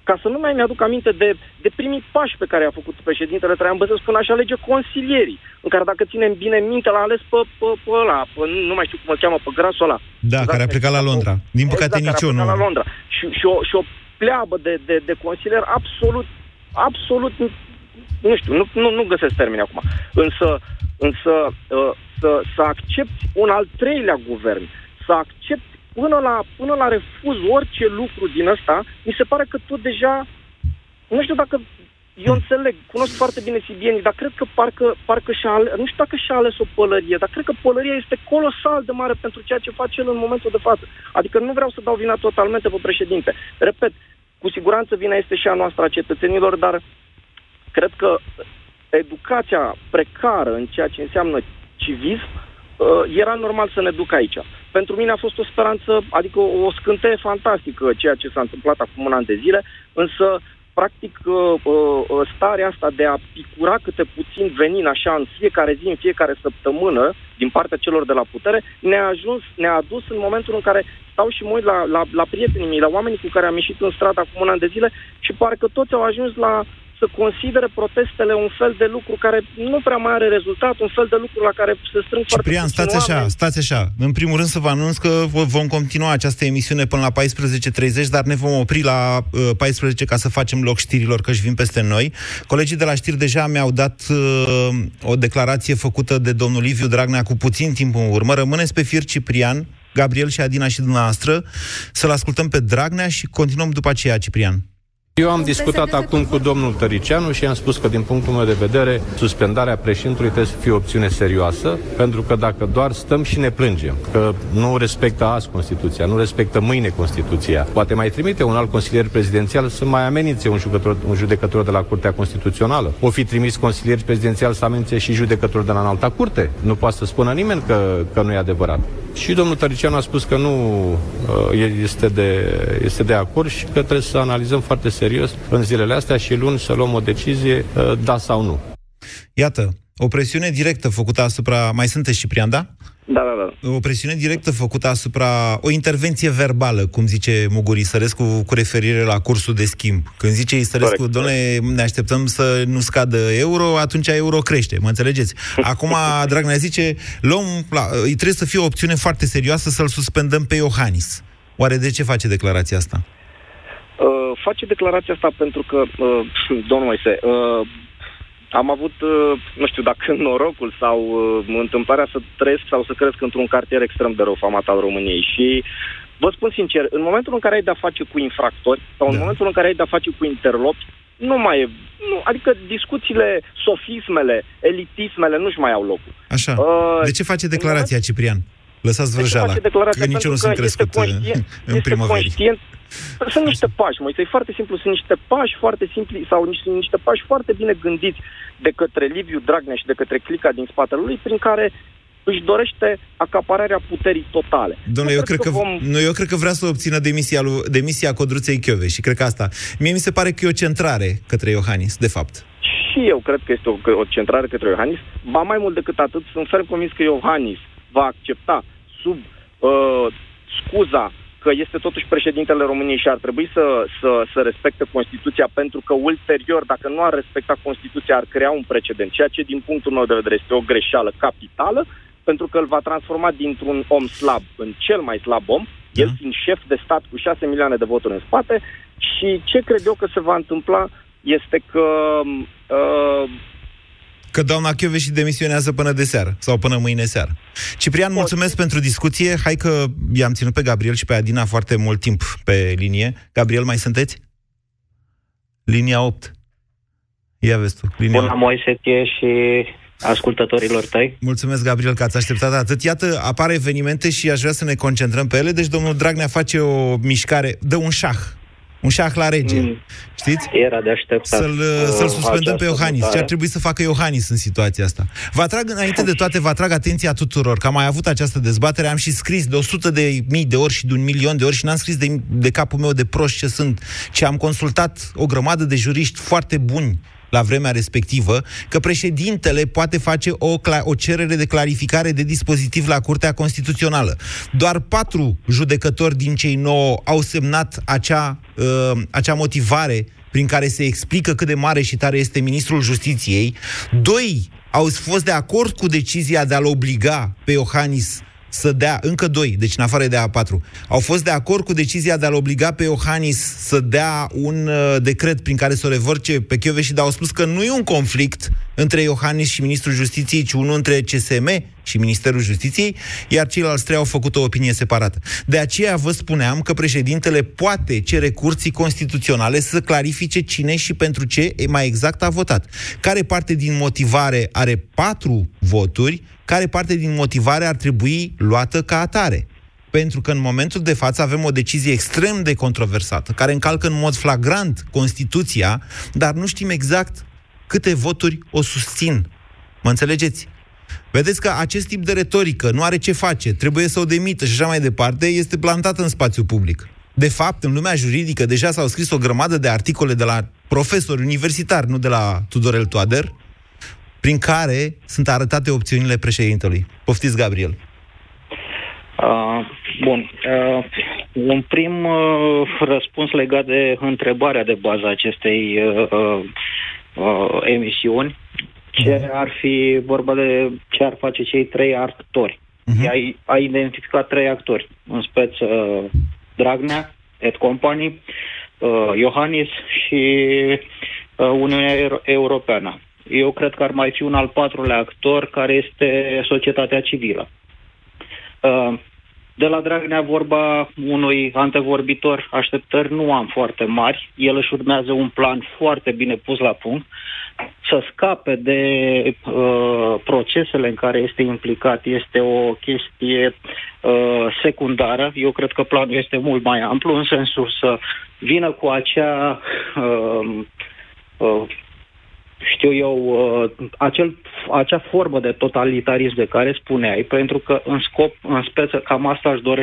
Ca să nu mai mi-aduc aminte de, de primii pași pe care a făcut președintele Traian Băsescu când așa alege consilierii, în care dacă ținem bine minte, l-a ales pe, pe, pe ăla, pe, nu mai știu cum îl cheamă, pe grasul ăla. Da, care a plecat la Londra. Din păcate exact, nici eu nu. la Londra. Și, și, o, și o pleabă de, de, de consilier absolut, absolut, nu știu, nu, nu, nu găsesc termeni acum. Însă, însă uh, să, să accepti un al treilea guvern, să accepti până la, până la refuz orice lucru din ăsta, mi se pare că tu deja, nu știu dacă eu înțeleg, cunosc foarte bine sibienii, dar cred că parcă, parcă și-a ales, nu știu dacă și-a ales o pălărie, dar cred că pălăria este colosal de mare pentru ceea ce face el în momentul de față. Adică nu vreau să dau vina totalmente pe președinte. Repet, cu siguranță vina este și a noastră a cetățenilor, dar cred că educația precară în ceea ce înseamnă civism uh, era normal să ne ducă aici. Pentru mine a fost o speranță, adică o scânteie fantastică ceea ce s-a întâmplat acum un an de zile, însă practic uh, uh, starea asta de a picura câte puțin venin așa în fiecare zi, în fiecare săptămână, din partea celor de la putere, ne-a, ajuns, ne-a adus în momentul în care stau și mă uit la, la, la prietenii mei, la oamenii cu care am ieșit în stradă acum un an de zile și pare că toți au ajuns la să considere protestele un fel de lucru care nu prea mai are rezultat, un fel de lucru la care se strâng Ciprian, foarte stați așa, oameni. stați așa. În primul rând să vă anunț că vom continua această emisiune până la 14.30, dar ne vom opri la uh, 14 ca să facem loc știrilor, că își vin peste noi. Colegii de la știri deja mi-au dat uh, o declarație făcută de domnul Liviu Dragnea cu puțin timp în urmă. Rămâneți pe fir, Ciprian, Gabriel și Adina și dumneavoastră, să-l ascultăm pe Dragnea și continuăm după aceea, Ciprian. Eu am discutat acum cu domnul Tăricianu și am spus că, din punctul meu de vedere, suspendarea președintelui trebuie să fie o opțiune serioasă, pentru că dacă doar stăm și ne plângem că nu respectă azi Constituția, nu respectă mâine Constituția, poate mai trimite un alt consilier prezidențial să mai amenințe un judecător, un judecător de la Curtea Constituțională. O fi trimis consilier prezidențial să amenințe și judecătorul de la înalta curte. Nu poate să spună nimeni că, că nu e adevărat. Și domnul Tăricianu a spus că nu uh, este de, este de acord și că trebuie să analizăm foarte serios în zilele astea și luni să luăm o decizie, uh, da sau nu. Iată, o presiune directă făcută asupra... Mai sunteți, Ciprian, da? Da, da, da. O presiune directă făcută asupra... O intervenție verbală, cum zice Muguri Sărescu, cu referire la cursul de schimb. Când zice Isărescu, domnule, ne așteptăm să nu scadă euro, atunci euro crește, mă înțelegeți? <laughs> Acum, Dragnea zice, luăm, la, trebuie să fie o opțiune foarte serioasă să-l suspendăm pe Iohannis. Oare de ce face declarația asta? Uh, face declarația asta pentru că, uh, <sniffs> domnul Moise, uh, am avut, uh, nu știu dacă <laughs> norocul sau uh, întâmplarea să trăiesc sau să cresc într-un cartier extrem de rău famat al României și vă spun sincer, în momentul în care ai de-a face cu infractori sau în da. momentul în care ai de-a face cu interlopți, nu mai e, nu, adică discuțiile, sofismele, elitismele nu-și mai au locul. Așa. Uh, de ce face declarația, Ciprian? Lăsați vrăjeala, că nici eu nu sunt crescut uh, în primăveri. Sunt niște pași, mă, e foarte simplu, sunt niște pași foarte simpli sau niște, niște pași foarte bine gândiți de către Liviu Dragnea și de către clica din spatele lui, prin care își dorește acapararea puterii totale. Domnule, eu, cred că, vom... nu, eu cred că vrea să obțină demisia, lui, demisia Codruței Chiove și cred că asta. Mie mi se pare că e o centrare către Iohannis, de fapt. Și eu cred că este o, o centrare către Iohannis. Ba mai mult decât atât, sunt ferm convins că Iohannis va accepta sub uh, scuza că este totuși președintele României și ar trebui să, să, să respecte Constituția, pentru că ulterior, dacă nu ar respecta Constituția, ar crea un precedent, ceea ce din punctul meu de vedere este o greșeală capitală, pentru că îl va transforma dintr-un om slab în cel mai slab om, da. el fiind șef de stat cu 6 milioane de voturi în spate și ce cred eu că se va întâmpla este că uh, că doamna și demisionează până de seară sau până mâine seară. Ciprian, mulțumesc pentru discuție. Hai că i-am ținut pe Gabriel și pe Adina foarte mult timp pe linie. Gabriel, mai sunteți? Linia 8. Ia vezi tu. Linia Bună, Moise, și ascultătorilor tăi. Mulțumesc, Gabriel, că ați așteptat atât. Iată, apar evenimente și aș vrea să ne concentrăm pe ele. Deci domnul Dragnea face o mișcare, dă un șah un șah la rege. Mm. Știți? Era de așteptat. Să-l, uh, să-l suspendăm pe Iohannis. Ce ar trebui să facă Iohannis în situația asta? Vă atrag, înainte de toate, vă atrag atenția tuturor că am mai avut această dezbatere, am și scris de 100 de mii de ori și de un milion de ori și n-am scris de, de capul meu de proști ce sunt, ci am consultat o grămadă de juriști foarte buni la vremea respectivă că președintele poate face o, o cerere de clarificare de dispozitiv la Curtea Constituțională. Doar patru judecători din cei nouă au semnat acea, uh, acea motivare prin care se explică cât de mare și tare este ministrul justiției. Doi au fost de acord cu decizia de a-l obliga pe Iohannis să dea, încă doi, deci în afară de a patru, au fost de acord cu decizia de a-l obliga pe Iohannis să dea un uh, decret prin care să o revorce pe și dar au spus că nu e un conflict între Iohannis și Ministrul Justiției, ci unul între CSM și Ministerul Justiției, iar ceilalți trei au făcut o opinie separată. De aceea vă spuneam că președintele poate cere curții constituționale să clarifice cine și pentru ce mai exact a votat. Care parte din motivare are patru voturi, care parte din motivare ar trebui luată ca atare. Pentru că în momentul de față avem o decizie extrem de controversată, care încalcă în mod flagrant Constituția, dar nu știm exact câte voturi o susțin. Mă înțelegeți? Vedeți că acest tip de retorică nu are ce face, trebuie să o demită și așa mai departe, este plantată în spațiu public. De fapt, în lumea juridică deja s-au scris o grămadă de articole de la profesori universitari, nu de la Tudorel Toader, prin care sunt arătate opțiunile președintelui. Poftiți, Gabriel. Uh, bun. Uh, un prim uh, răspuns legat de întrebarea de bază acestei uh, uh, uh, emisiuni, ce ar fi vorba de ce ar face cei trei actori. Uh-huh. Ai, ai identificat trei actori, în speț uh, Dragnea, Ed Company, uh, Iohannis și uh, Uniunea Europeană. Eu cred că ar mai fi un al patrulea actor care este societatea civilă. Uh, De la Dragnea vorba unui antevorbitor, așteptări nu am foarte mari. El își urmează un plan foarte bine pus la punct să scape de uh, procesele în care este implicat este o chestie uh, secundară. Eu cred că planul este mult mai amplu, în sensul să vină cu acea uh, uh, știu eu, uh, acel, acea formă de totalitarism de care spuneai, pentru că în scop, în speță, cam asta își dorește